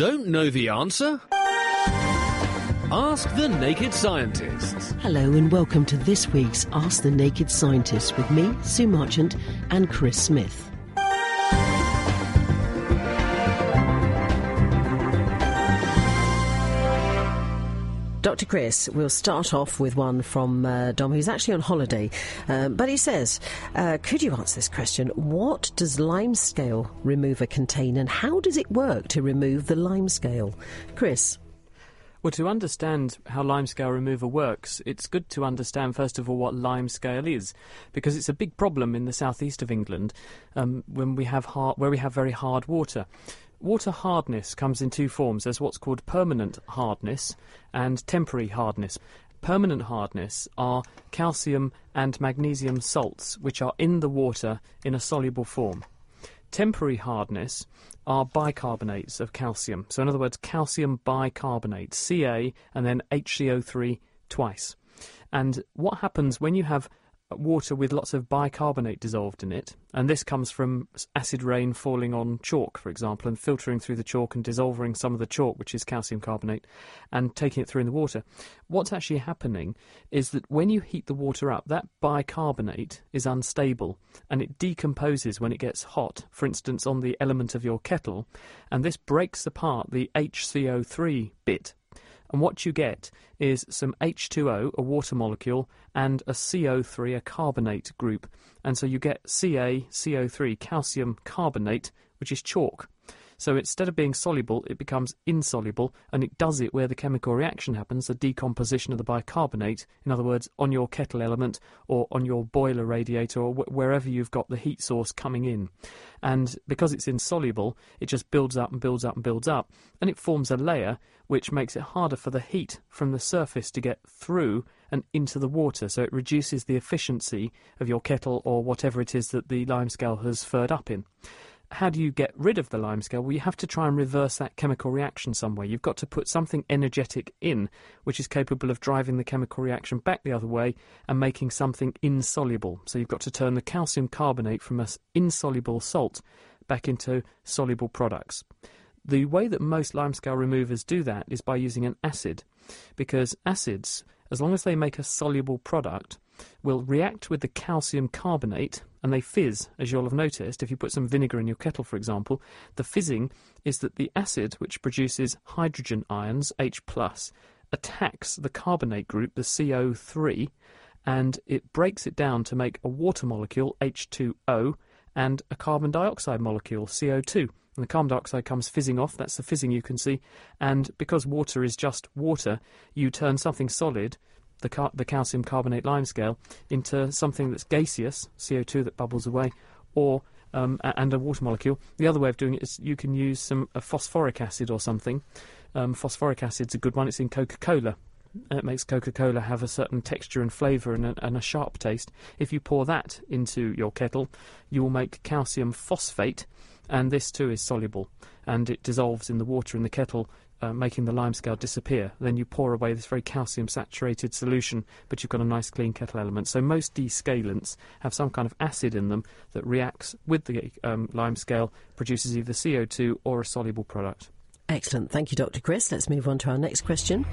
Don't know the answer? Ask the Naked Scientists. Hello and welcome to this week's Ask the Naked Scientists with me, Sue Marchant, and Chris Smith. Dr. Chris, we'll start off with one from uh, Dom, who's actually on holiday. Uh, but he says, uh, Could you answer this question? What does limescale remover contain and how does it work to remove the limescale? Chris. Well, to understand how limescale remover works, it's good to understand, first of all, what limescale is, because it's a big problem in the southeast of England um, when we have hard, where we have very hard water. Water hardness comes in two forms. There's what's called permanent hardness and temporary hardness. Permanent hardness are calcium and magnesium salts, which are in the water in a soluble form. Temporary hardness are bicarbonates of calcium. So, in other words, calcium bicarbonate, Ca, and then HCO3 twice. And what happens when you have water with lots of bicarbonate dissolved in it, and this comes from acid rain falling on chalk, for example, and filtering through the chalk and dissolving some of the chalk, which is calcium carbonate, and taking it through in the water. What's actually happening is that when you heat the water up, that bicarbonate is unstable and it decomposes when it gets hot, for instance, on the element of your kettle, and this breaks apart the HCO3 bit and what you get is some H2O, a water molecule, and a CO3, a carbonate group. And so you get Ca, CO3, calcium carbonate, which is chalk. So instead of being soluble, it becomes insoluble, and it does it where the chemical reaction happens, the decomposition of the bicarbonate, in other words, on your kettle element or on your boiler radiator or wh- wherever you've got the heat source coming in. And because it's insoluble, it just builds up and builds up and builds up, and it forms a layer which makes it harder for the heat from the surface to get through and into the water. So it reduces the efficiency of your kettle or whatever it is that the limescale has furred up in how do you get rid of the limescale? Well, you have to try and reverse that chemical reaction somewhere. You've got to put something energetic in, which is capable of driving the chemical reaction back the other way and making something insoluble. So you've got to turn the calcium carbonate from an insoluble salt back into soluble products. The way that most limescale removers do that is by using an acid, because acids, as long as they make a soluble product, will react with the calcium carbonate and they fizz, as you'll have noticed. If you put some vinegar in your kettle, for example, the fizzing is that the acid, which produces hydrogen ions, H, attacks the carbonate group, the CO3, and it breaks it down to make a water molecule, H2O, and a carbon dioxide molecule, CO2. And the carbon dioxide comes fizzing off, that's the fizzing you can see. And because water is just water, you turn something solid the, car- the calcium carbonate lime scale into something that's gaseous, CO2 that bubbles away, or um, and a water molecule. The other way of doing it is you can use some a phosphoric acid or something. Um, phosphoric acid's a good one. It's in Coca-Cola. It makes Coca-Cola have a certain texture and flavour and and a sharp taste. If you pour that into your kettle, you will make calcium phosphate, and this too is soluble, and it dissolves in the water in the kettle uh, making the limescale disappear. Then you pour away this very calcium saturated solution, but you've got a nice clean kettle element. So most descalants have some kind of acid in them that reacts with the um, limescale, produces either CO2 or a soluble product. Excellent. Thank you, Dr. Chris. Let's move on to our next question.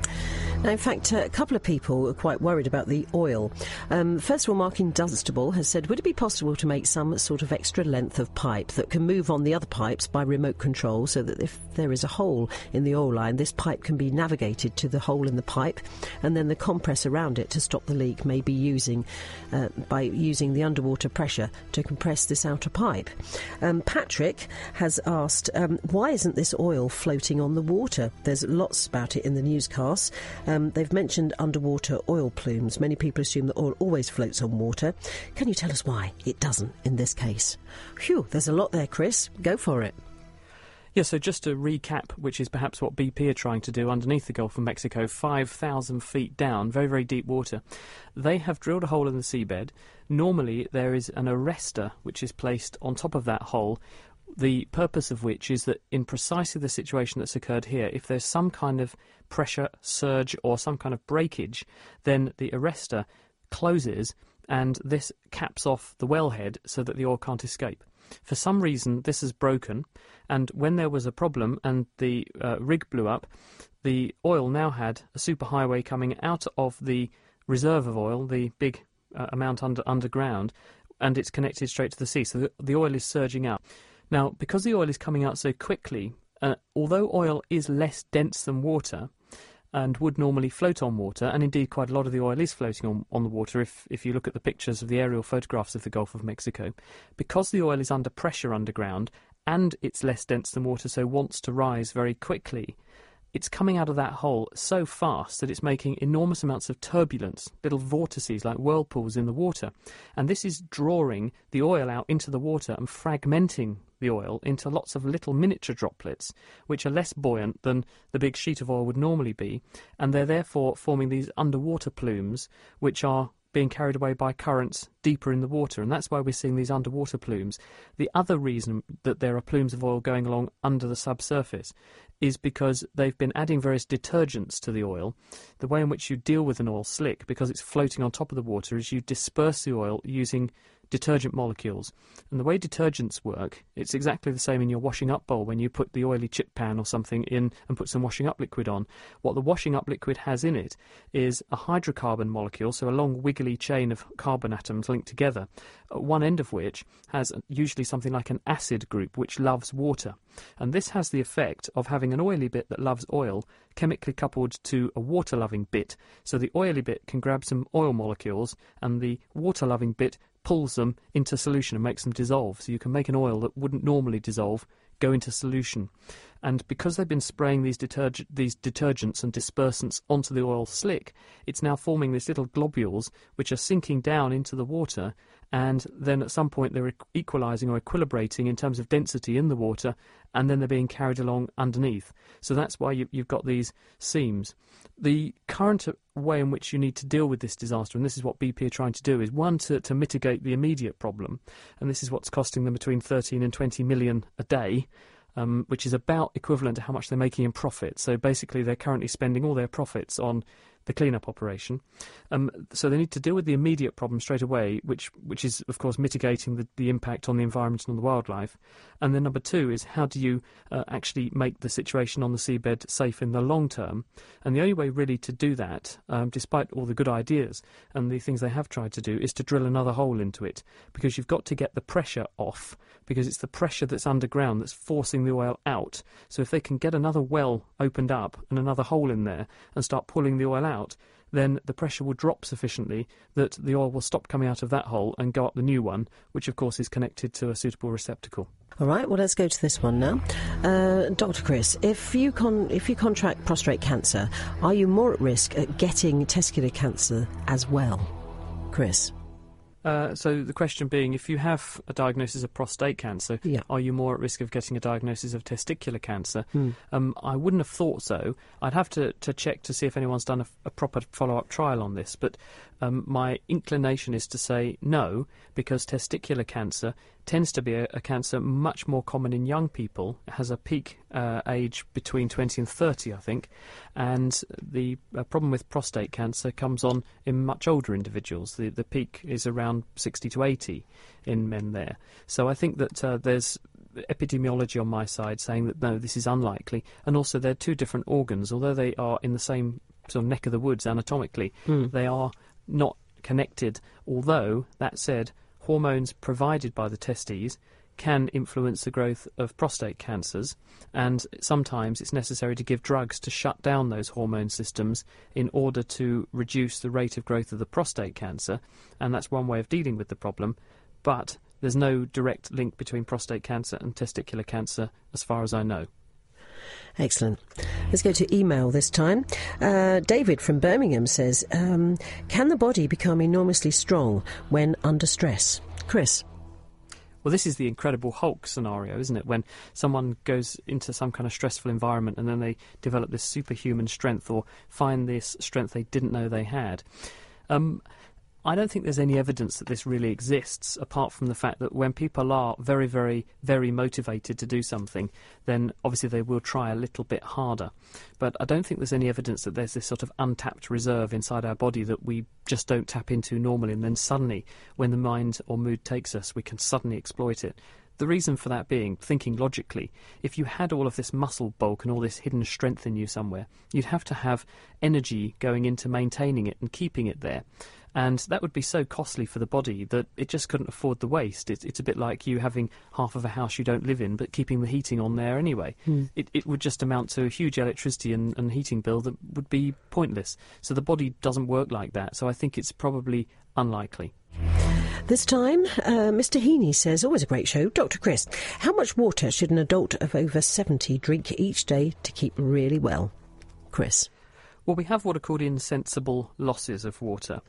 Now, in fact, a couple of people are quite worried about the oil. Um, first of all, Mark in Dunstable has said, would it be possible to make some sort of extra length of pipe that can move on the other pipes by remote control so that if there is a hole in the oil line, this pipe can be navigated to the hole in the pipe and then the compress around it to stop the leak may be using uh, by using the underwater pressure to compress this outer pipe. Um, Patrick has asked, um, why isn't this oil floating on the water? There's lots about it in the newscasts. Um, they've mentioned underwater oil plumes. Many people assume that oil always floats on water. Can you tell us why it doesn't in this case? Phew, there's a lot there, Chris. Go for it. Yeah, so just to recap, which is perhaps what BP are trying to do underneath the Gulf of Mexico, 5,000 feet down, very, very deep water. They have drilled a hole in the seabed. Normally, there is an arrestor which is placed on top of that hole, the purpose of which is that in precisely the situation that's occurred here, if there's some kind of pressure surge or some kind of breakage, then the arrestor closes and this caps off the wellhead so that the oil can't escape. For some reason, this has broken, and when there was a problem and the uh, rig blew up, the oil now had a superhighway coming out of the reserve of oil, the big uh, amount under underground, and it's connected straight to the sea. So the, the oil is surging out. Now, because the oil is coming out so quickly, uh, although oil is less dense than water, and would normally float on water, and indeed quite a lot of the oil is floating on, on the water if, if you look at the pictures of the aerial photographs of the Gulf of Mexico. Because the oil is under pressure underground and it's less dense than water, so wants to rise very quickly, it's coming out of that hole so fast that it's making enormous amounts of turbulence, little vortices like whirlpools in the water. And this is drawing the oil out into the water and fragmenting the oil into lots of little miniature droplets, which are less buoyant than the big sheet of oil would normally be. And they're therefore forming these underwater plumes, which are being carried away by currents deeper in the water, and that's why we're seeing these underwater plumes. The other reason that there are plumes of oil going along under the subsurface is because they've been adding various detergents to the oil. The way in which you deal with an oil slick, because it's floating on top of the water, is you disperse the oil using detergent molecules. And the way detergents work, it's exactly the same in your washing up bowl when you put the oily chip pan or something in and put some washing up liquid on. What the washing up liquid has in it is a hydrocarbon molecule, so a long wiggly chain of carbon atoms linked together, at one end of which has usually something like an acid group which loves water. And this has the effect of having an oily bit that loves oil chemically coupled to a water loving bit. So the oily bit can grab some oil molecules and the water loving bit pulls them into solution and makes them dissolve. So you can make an oil that wouldn't normally dissolve go into solution. And because they've been spraying these, deterg- these detergents and dispersants onto the oil slick, it's now forming these little globules which are sinking down into the water and then at some point they're equalizing or equilibrating in terms of density in the water, and then they're being carried along underneath. So that's why you, have got these seams. The current way in which you need to deal with this disaster, and this is what BP are trying to do, is one to, to mitigate the immediate problem, and this is what's costing them between 13 and 20 million a day. Um, which is about equivalent to how much they're making in profit. So basically, they're currently spending all their profits on the cleanup operation. Um, so they need to deal with the immediate problem straight away, which which is of course mitigating the, the impact on the environment and on the wildlife. And then number two is how do you uh, actually make the situation on the seabed safe in the long term? And the only way really to do that, um, despite all the good ideas and the things they have tried to do, is to drill another hole into it because you've got to get the pressure off because it's the pressure that's underground that's forcing the oil out. So if they can get another well opened up and another hole in there and start pulling the oil out out, then the pressure will drop sufficiently that the oil will stop coming out of that hole and go up the new one, which of course is connected to a suitable receptacle. All right, well, let's go to this one now. Uh, Dr. Chris, if you, con- if you contract prostate cancer, are you more at risk at getting testicular cancer as well? Chris? Uh, so the question being, if you have a diagnosis of prostate cancer, yeah. are you more at risk of getting a diagnosis of testicular cancer? Mm. Um, I wouldn't have thought so. I'd have to, to check to see if anyone's done a, a proper follow-up trial on this, but um, my inclination is to say no, because testicular cancer tends to be a, a, cancer much more common in young people. It has a peak uh, age between 20 and 30, I think. And the uh, problem with prostate cancer comes on in much older individuals. The, the peak is around 60 to 80 in men there. So I think that uh, there's epidemiology on my side saying that no, this is unlikely. And also, they're two different organs. Although they are in the same sort of neck of the woods anatomically, mm. they are not connected. Although, that said, hormones provided by the testes can influence the growth of prostate cancers, and sometimes it's necessary to give drugs to shut down those hormone systems in order to reduce the rate of growth of the prostate cancer, and that's one way of dealing with the problem. But there's no direct link between prostate cancer and testicular cancer, as far as I know. Excellent. Let's go to email this time. Uh, David from Birmingham says, um, "Can the body become enormously strong when under stress?" Chris. Well, this is the Incredible Hulk scenario, isn't it? When someone goes into some kind of stressful environment and then they develop this superhuman strength or find this strength they didn't know they had. Um, I don't think there's any evidence that this really exists, apart from the fact that when people are very, very, very motivated to do something, then obviously they will try a little bit harder. But I don't think there's any evidence that there's this sort of untapped reserve inside our body that we just don't tap into normally, and then suddenly, when the mind or mood takes us, we can suddenly exploit it. The reason for that being, thinking logically, if you had all of this muscle bulk and all this hidden strength in you somewhere, you'd have to have energy going into maintaining it and keeping it there. And that would be so costly for the body that it just couldn't afford the waste. It's, it's a bit like you having half of a house you don't live in, but keeping the heating on there anyway. Mm. It, it would just amount to a huge electricity and, and heating bill that would be pointless. So the body doesn't work like that. So I think it's probably unlikely. This time, uh, Mr. Heaney says, always a great show. Dr. Chris, how much water should an adult of over 70 drink each day to keep really well? Chris. Well, we have what are called insensible losses of water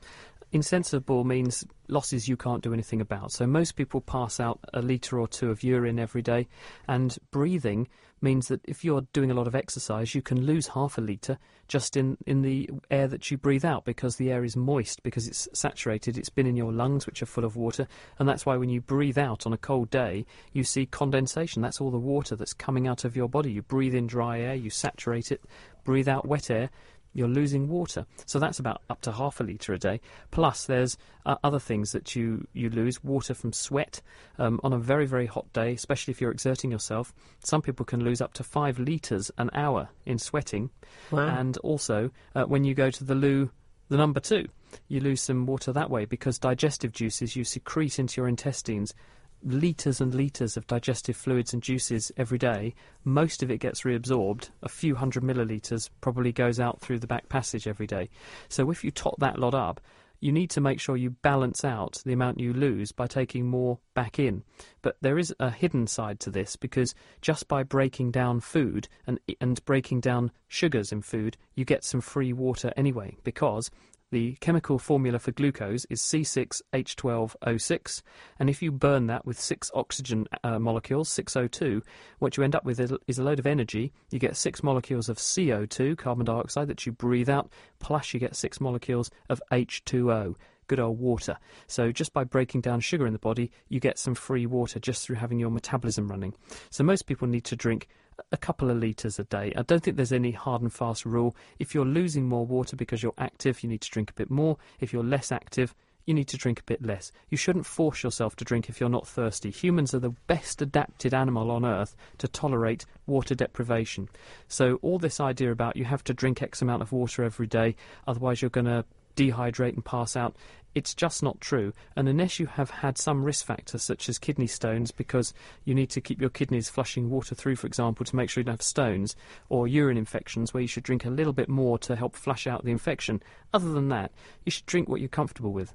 insensible means losses you can't do anything about. So most people pass out a litre or two of urine every day, and breathing means that if you're doing a lot of exercise, you can lose half a litre just in, in the air that you breathe out because the air is moist, because it's saturated, it's been in your lungs, which are full of water, and that's why when you breathe out on a cold day, you see condensation. That's all the water that's coming out of your body. You breathe in dry air, you saturate it, breathe out wet air, you're losing water. So that's about up to half a litre a day. Plus, there's uh, other things that you, you lose water from sweat um, on a very, very hot day, especially if you're exerting yourself. Some people can lose up to five litres an hour in sweating. Wow. And also, uh, when you go to the loo, the number two, you lose some water that way because digestive juices you secrete into your intestines litres and litres of digestive fluids and juices every day. Most of it gets reabsorbed. A few hundred millilitres probably goes out through the back passage every day. So if you tot that lot up, you need to make sure you balance out the amount you lose by taking more back in. But there is a hidden side to this because just by breaking down food and and breaking down sugars in food, you get some free water anyway because the chemical formula for glucose is C6H12O6, and if you burn that with six oxygen uh, molecules, 6O2, what you end up with is a load of energy. You get six molecules of CO2, carbon dioxide, that you breathe out, plus you get six molecules of H2O good old water. So just by breaking down sugar in the body, you get some free water just through having your metabolism running. So most people need to drink a couple of litres a day. I don't think there's any hard and fast rule. If you're losing more water because you're active, you need to drink a bit more. If you're less active, you need to drink a bit less. You shouldn't force yourself to drink if you're not thirsty. Humans are the best adapted animal on earth to tolerate water deprivation. So, all this idea about you have to drink X amount of water every day, otherwise, you're going to dehydrate and pass out. It's just not true. And unless you have had some risk factor, such as kidney stones, because you need to keep your kidneys flushing water through, for example, to make sure you don't have stones, or urine infections where you should drink a little bit more to help flush out the infection, other than that, you should drink what you're comfortable with.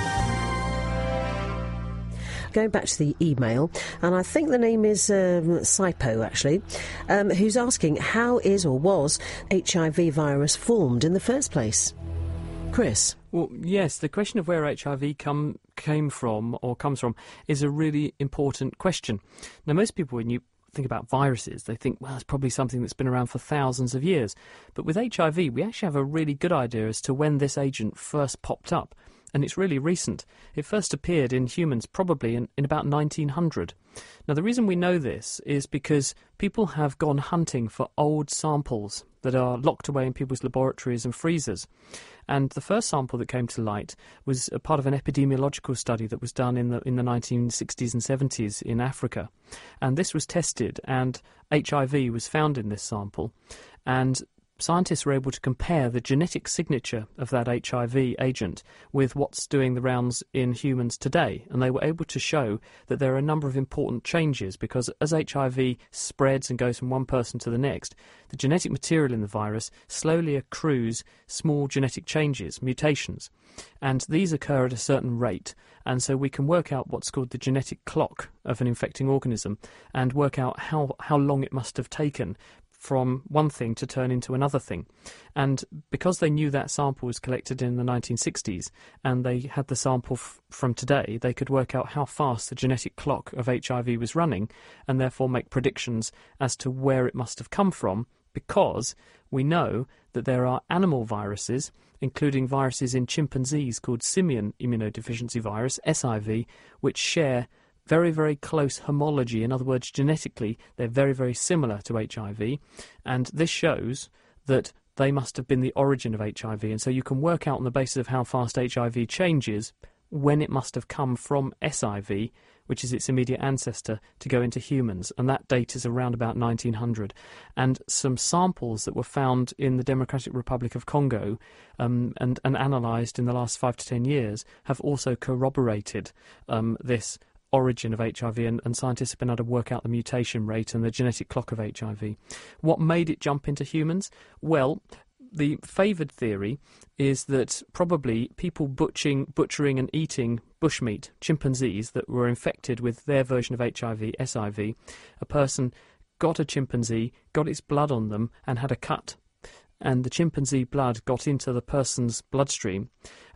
going back to the email, and I think the name is um, Saipo actually, um, who's asking how is or was HIV virus formed in the first place? Chris. Well, yes, the question of where HIV come, came from or comes from is a really important question. Now, most people, when you think about viruses, they think, well, it's probably something that's been around for thousands of years. But with HIV, we actually have a really good idea as to when this agent first popped up and it's really recent. It first appeared in humans probably in, in about 1900. Now, the reason we know this is because people have gone hunting for old samples that are locked away in people's laboratories and freezers. And the first sample that came to light was a part of an epidemiological study that was done in the in the 1960s and 70s in Africa. And this was tested, and HIV was found in this sample. And scientists were able to compare the genetic signature of that HIV agent with what's doing the rounds in humans today. And they were able to show that there are a number of important changes because as HIV spreads and goes from one person to the next, the genetic material in the virus slowly accrues small genetic changes, mutations. And these occur at a certain rate. And so we can work out what's called the genetic clock of an infecting organism and work out how, how long it must have taken from one thing to turn into another thing. And because they knew that sample was collected in the 1960s and they had the sample f- from today, they could work out how fast the genetic clock of HIV was running and therefore make predictions as to where it must have come from because we know that there are animal viruses, including viruses in chimpanzees called simian immunodeficiency virus, SIV, which share very, very close homology. In other words, genetically, they're very, very similar to HIV. And this shows that they must have been the origin of HIV. And so you can work out on the basis of how fast HIV changes when it must have come from SIV, which is its immediate ancestor, to go into humans. And that date is around about 1900. And some samples that were found in the Democratic Republic of Congo um, and, and analysed in the last five to ten years have also corroborated um, this origin of HIV, and, and, scientists have been able to work out the mutation rate and the genetic clock of HIV. What made it jump into humans? Well, the favoured theory is that probably people butchering, butchering and eating bushmeat, chimpanzees that were infected with their version of HIV, SIV, a person got a chimpanzee, got its blood on them, and had a cut. And the chimpanzee blood got into the person's bloodstream,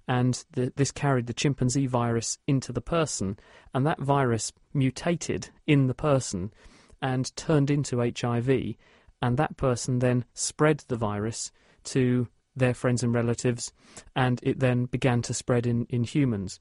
and the, this carried the chimpanzee virus into the person, and that virus mutated in the person and turned into HIV, and that person then spread the virus to their friends and relatives, and it then began to spread in, in humans.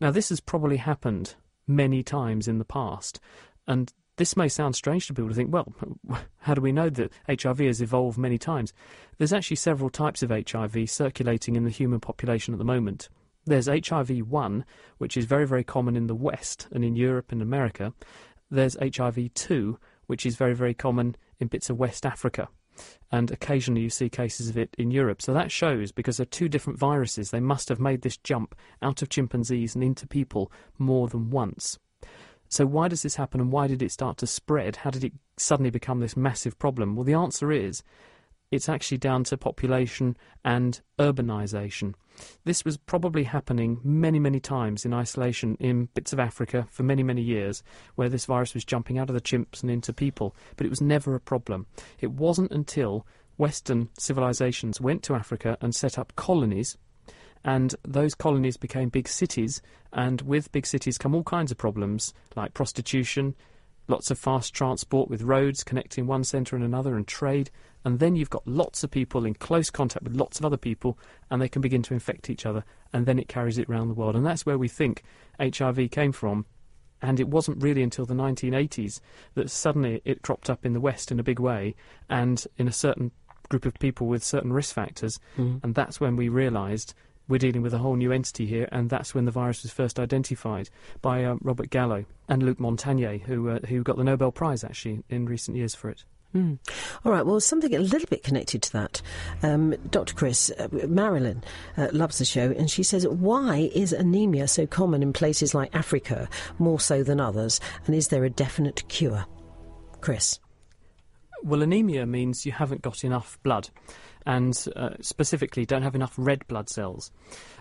Now, this has probably happened many times in the past, and this may sound strange to people to think, well, how do we know that HIV has evolved many times? There's actually several types of HIV circulating in the human population at the moment. There's HIV 1, which is very, very common in the West and in Europe and America. There's HIV 2, which is very, very common in bits of West Africa. And occasionally you see cases of it in Europe. So that shows, because they're two different viruses, they must have made this jump out of chimpanzees and into people more than once. So, why does this happen and why did it start to spread? How did it suddenly become this massive problem? Well, the answer is it's actually down to population and urbanisation. This was probably happening many, many times in isolation in bits of Africa for many, many years, where this virus was jumping out of the chimps and into people, but it was never a problem. It wasn't until Western civilizations went to Africa and set up colonies and those colonies became big cities, and with big cities come all kinds of problems like prostitution, lots of fast transport with roads connecting one centre and another, and trade. And then you've got lots of people in close contact with lots of other people, and they can begin to infect each other, and then it carries it around the world. And that's where we think HIV came from. And it wasn't really until the 1980s that suddenly it cropped up in the West in a big way, and in a certain group of people with certain risk factors. Mm. And that's when we realised we're dealing with a whole new entity here, and that's when the virus was first identified by uh, Robert Gallo and Luc Montagnier, who uh, who got the Nobel Prize actually in recent years for it. Mm. All right, well, something a little bit connected to that. Um, Dr. Chris, uh, Marilyn uh, loves the show, and she says, Why is anemia so common in places like Africa more so than others? And is there a definite cure? Chris. Well, anemia means you haven't got enough blood and uh, specifically don't have enough red blood cells.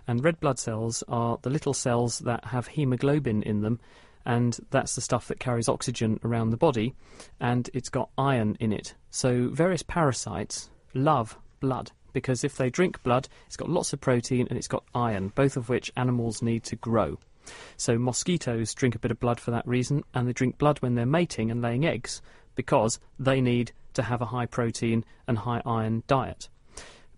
And red blood cells are the little cells that have hemoglobin in them, and that's the stuff that carries oxygen around the body, and it's got iron in it. So various parasites love blood because if they drink blood, it's got lots of protein and it's got iron, both of which animals need to grow. So mosquitoes drink a bit of blood for that reason, and they drink blood when they're mating and laying eggs because they need to have a high protein and high iron diet.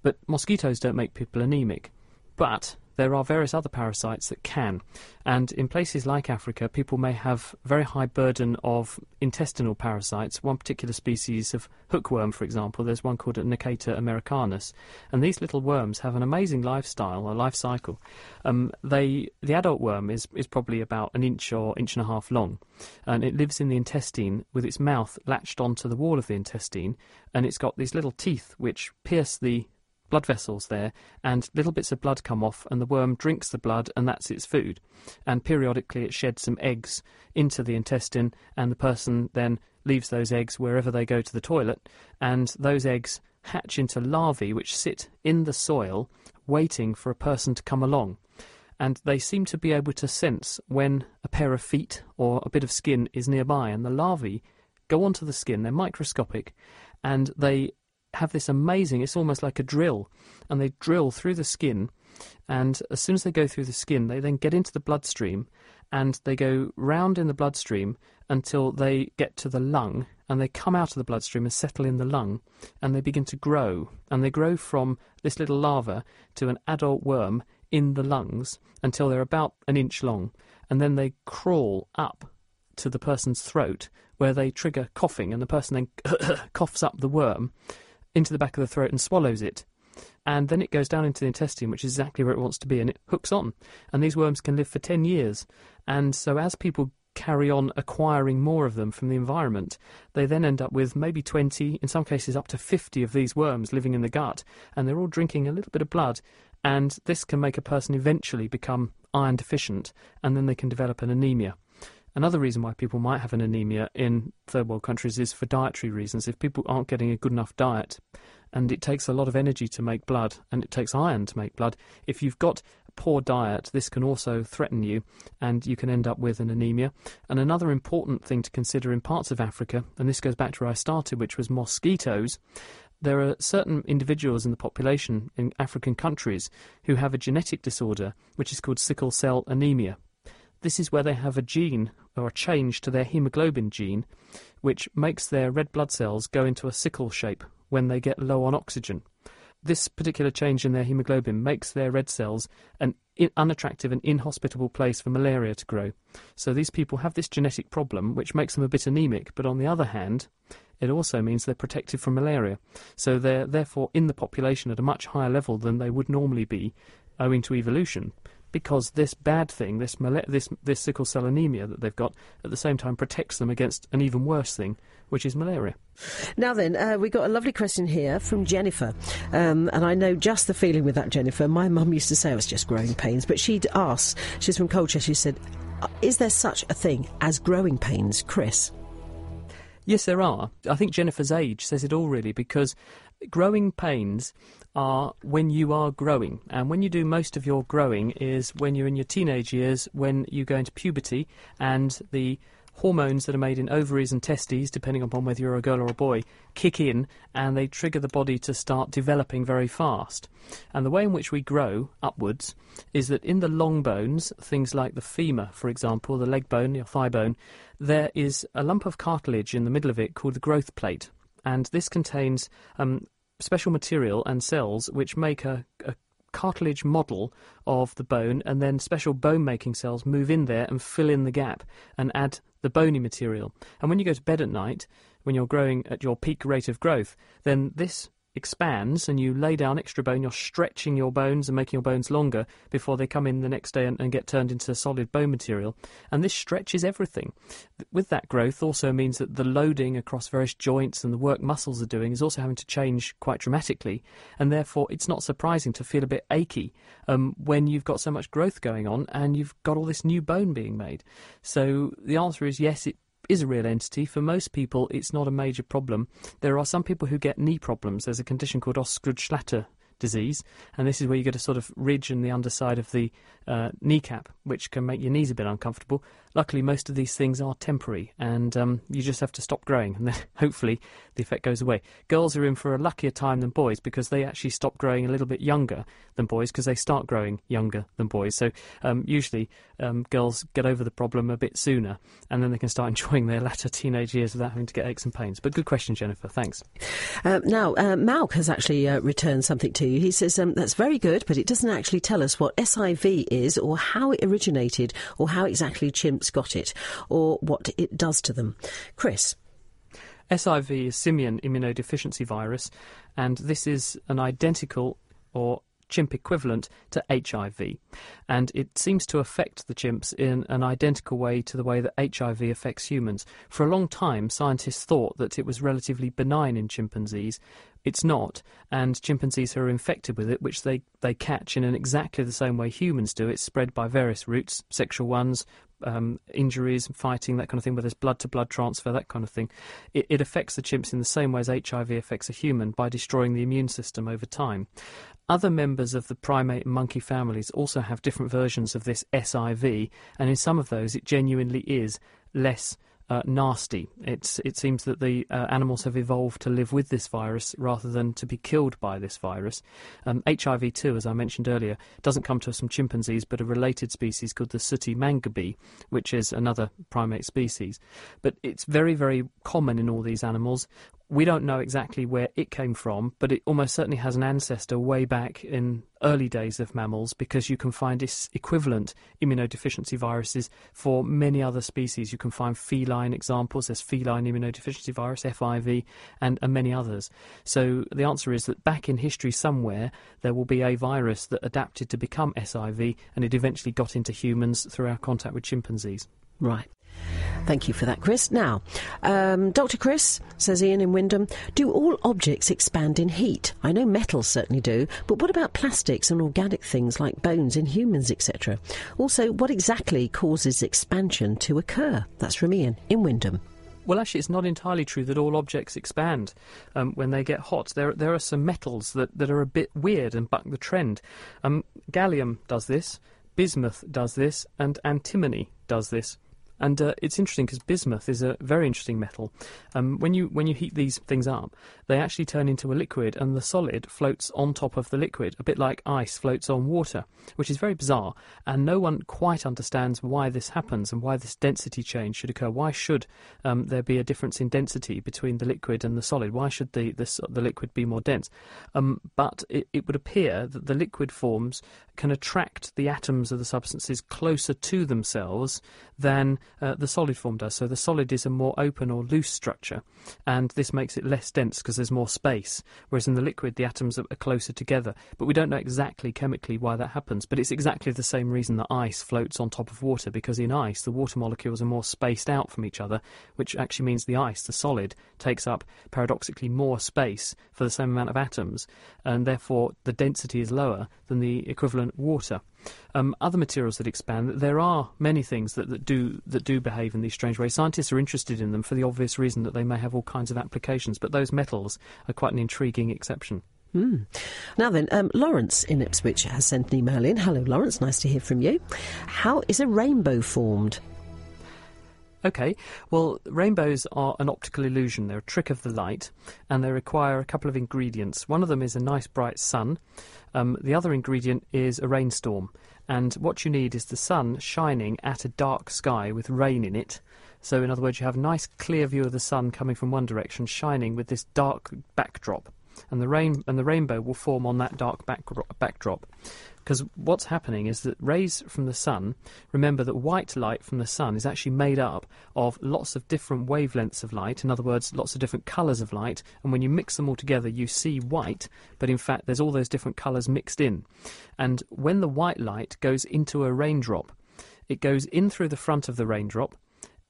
But mosquitoes don't make people anemic. But there are various other parasites that can. And in places like Africa, people may have very high burden of intestinal parasites. One particular species of hookworm, for example, there's one called Necator americanus. And these little worms have an amazing lifestyle, a life cycle. Um, they, the adult worm is, is probably about an inch or inch and a half long. And it lives in the intestine with its mouth latched onto the wall of the intestine. And it's got these little teeth which pierce the blood vessels there, and little bits of blood come off, and the worm drinks the blood, and that's its food. And periodically it sheds some eggs into the intestine, and the person then leaves those eggs wherever they go to the toilet, and those eggs hatch into larvae which sit in the soil waiting for a person to come along. And they seem to be able to sense when a pair of feet or a bit of skin is nearby, and the larvae go onto the skin, they're microscopic, and they have this amazing, it's almost like a drill, and they drill through the skin. And as soon as they go through the skin, they then get into the bloodstream and they go round in the bloodstream until they get to the lung and they come out of the bloodstream and settle in the lung and they begin to grow. And they grow from this little larva to an adult worm in the lungs until they're about an inch long. And then they crawl up to the person's throat where they trigger coughing and the person then coughs up the worm into the back of the throat and swallows it. And then it goes down into the intestine, which is exactly where it wants to be, and it hooks on. And these worms can live for 10 years. And so as people carry on acquiring more of them from the environment, they then end up with maybe 20, in some cases up to 50 of these worms living in the gut, and they're all drinking a little bit of blood. And this can make a person eventually become iron deficient, and then they can develop an anemia. Another reason why people might have an anemia in third world countries is for dietary reasons. If people aren't getting a good enough diet, and it takes a lot of energy to make blood, and it takes iron to make blood, if you've got a poor diet, this can also threaten you, and you can end up with an anemia. And another important thing to consider in parts of Africa, and this goes back to where I started, which was mosquitoes there are certain individuals in the population in African countries who have a genetic disorder which is called sickle cell anemia. This is where they have a gene or a change to their hemoglobin gene, which makes their red blood cells go into a sickle shape when they get low on oxygen. This particular change in their hemoglobin makes their red cells an unattractive and inhospitable place for malaria to grow. So these people have this genetic problem, which makes them a bit anemic, but on the other hand, it also means they're protected from malaria. So they're therefore in the population at a much higher level than they would normally be owing to evolution because this bad thing, this, this, this sickle cell anemia that they've got, at the same time protects them against an even worse thing, which is malaria. Now then, uh, we got a lovely question here from Jennifer, um, and I know just the feeling with that, Jennifer. My mum used to say it was just growing pains, but she'd ask, she's from Colchester, she said, uh, is there such a thing as growing pains, Chris? Yes, there are. I think Jennifer's age says it all, really, because growing pains are when you are growing. And when you do most of your growing is when you're in your teenage years, when you go into puberty, and the hormones that are made in ovaries and testes, depending upon whether you're a girl or a boy, kick in and they trigger the body to start developing very fast. And the way in which we grow upwards is that in the long bones, things like the femur, for example, the leg bone, your thigh bone, there is a lump of cartilage in the middle of it called the growth plate. And this contains um, special material and cells which make a, a cartilage model of the bone, and then special bone making cells move in there and fill in the gap and add the bony material. And when you go to bed at night, when you're growing at your peak rate of growth, then this expands and you lay down extra bone, you're stretching your bones and making your bones longer before they come in the next day and, and, get turned into solid bone material. And this stretches everything. With that growth also means that the loading across various joints and the work muscles are doing is also having to change quite dramatically. And therefore, it's not surprising to feel a bit achy um, when you've got so much growth going on and you've got all this new bone being made. So the answer is yes, it is a real entity. For most people, it's not a major problem. There are some people who get knee problems. There's a condition called Osgood-Schlatter disease, and this is where you get a sort of ridge in the underside of the uh, kneecap, which can make your knees a bit uncomfortable. Luckily, most of these things are temporary, and um, you just have to stop growing, and then hopefully the effect goes away. Girls are in for a luckier time than boys because they actually stop growing a little bit younger than boys because they start growing younger than boys. So um, usually um, girls get over the problem a bit sooner, and then they can start enjoying their latter teenage years without having to get aches and pains. But good question, Jennifer. Thanks. Uh, now, uh, Malk has actually uh, returned something to you. He says, um, That's very good, but it doesn't actually tell us what SIV is or how it originated or how exactly chimps got it or what it does to them. Chris. SIV is simian immunodeficiency virus, and this is an identical or chimp equivalent to HIV. And it seems to affect the chimps in an identical way to the way that HIV affects humans. For a long time, scientists thought that it was relatively benign in chimpanzees. It's not, and chimpanzees are infected with it, which they, they catch in an exactly the same way humans do. It's spread by various routes, sexual ones, um, injuries, fighting, that kind of thing, where there's blood to blood transfer, that kind of thing. It, it affects the chimps in the same way as HIV affects a human by destroying the immune system over time. Other members of the primate and monkey families also have different versions of this SIV, and in some of those, it genuinely is less uh, nasty. It's, it seems that the uh, animals have evolved to live with this virus rather than to be killed by this virus. Um, HIV 2, as I mentioned earlier, doesn't come to us from chimpanzees, but a related species called the sooty mangabey, which is another primate species. But it's very, very common in all these animals. We don't know exactly where it came from, but it almost certainly has an ancestor way back in early days of mammals because you can find its equivalent immunodeficiency viruses for many other species. You can find feline examples, there's feline immunodeficiency virus, FIV, and, and many others. So the answer is that back in history somewhere, there will be a virus that adapted to become SIV and it eventually got into humans through our contact with chimpanzees. Right. Thank you for that, Chris. Now, um, Dr. Chris, says Ian in Wyndham, do all objects expand in heat? I know metals certainly do, but what about plastics and organic things like bones in humans, etc.? Also, what exactly causes expansion to occur? That's from Ian in Wyndham. Well, actually, it's not entirely true that all objects expand um, when they get hot. There, there are some metals that, that are a bit weird and buck the trend. Um, gallium does this, bismuth does this, and antimony does this. And uh, it's interesting because bismuth is a very interesting metal. Um, when you when you heat these things up, they actually turn into a liquid, and the solid floats on top of the liquid, a bit like ice floats on water, which is very bizarre. And no one quite understands why this happens and why this density change should occur. Why should um, there be a difference in density between the liquid and the solid? Why should the the, the liquid be more dense? Um, but it, it would appear that the liquid forms can attract the atoms of the substances closer to themselves than uh, the solid form does. So the solid is a more open or loose structure, and this makes it less dense because there's more space. Whereas in the liquid, the atoms are closer together. But we don't know exactly chemically why that happens. But it's exactly the same reason that ice floats on top of water, because in ice, the water molecules are more spaced out from each other, which actually means the ice, the solid, takes up paradoxically more space for the same amount of atoms, and therefore the density is lower than the equivalent water. Um, other materials that expand, there are many things that, that do that do behave in these strange ways. Scientists are interested in them for the obvious reason that they may have all kinds of applications, but those metals are quite an intriguing exception. Mm. Now then, um, Lawrence in Ipswich has sent an email in. Hello, Lawrence. Nice to hear from you. How is a rainbow formed? Okay, well, rainbows are an optical illusion. They're a trick of the light, and they require a couple of ingredients. One of them is a nice bright sun, um, the other ingredient is a rainstorm. And what you need is the sun shining at a dark sky with rain in it. So, in other words, you have a nice clear view of the sun coming from one direction, shining with this dark backdrop. And the rain and the rainbow will form on that dark backdrop. Because what's happening is that rays from the sun, remember that white light from the sun is actually made up of lots of different wavelengths of light, in other words, lots of different colours of light, and when you mix them all together, you see white, but in fact, there's all those different colours mixed in. And when the white light goes into a raindrop, it goes in through the front of the raindrop,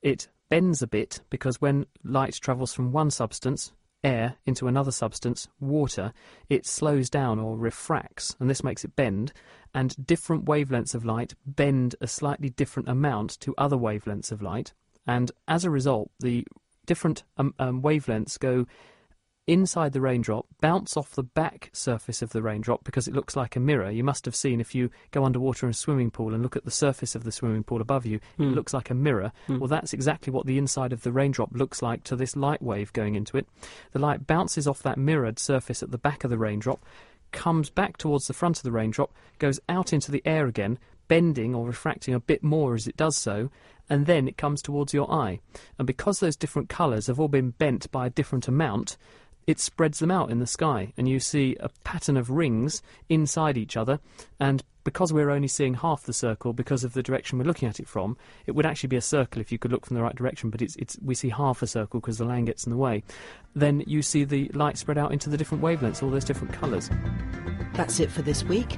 it bends a bit because when light travels from one substance air into another substance, water, it slows down or refracts, and this makes it bend. And different wavelengths of light bend a slightly different amount to other wavelengths of light. And as a result, the different um, um, wavelengths go inside the raindrop, bounce off the back surface of the raindrop because it looks like a mirror. You must have seen if you go underwater in a swimming pool and look at the surface of the swimming pool above you, mm. it hmm. looks like a mirror. Mm. Well, that's exactly what the inside of the raindrop looks like to this light wave going into it. The light bounces off that mirrored surface at the back of the raindrop, comes back towards the front of the raindrop, goes out into the air again, bending or refracting a bit more as it does so, and then it comes towards your eye. And because those different colours have all been bent by a different amount, it spreads them out in the sky, and you see a pattern of rings inside each other. And because we're only seeing half the circle because of the direction we're looking at it from, it would actually be a circle if you could look from the right direction, but it's, it's, we see half a circle because the land gets in the way. Then you see the light spread out into the different wavelengths, all those different colours. That's it for this week.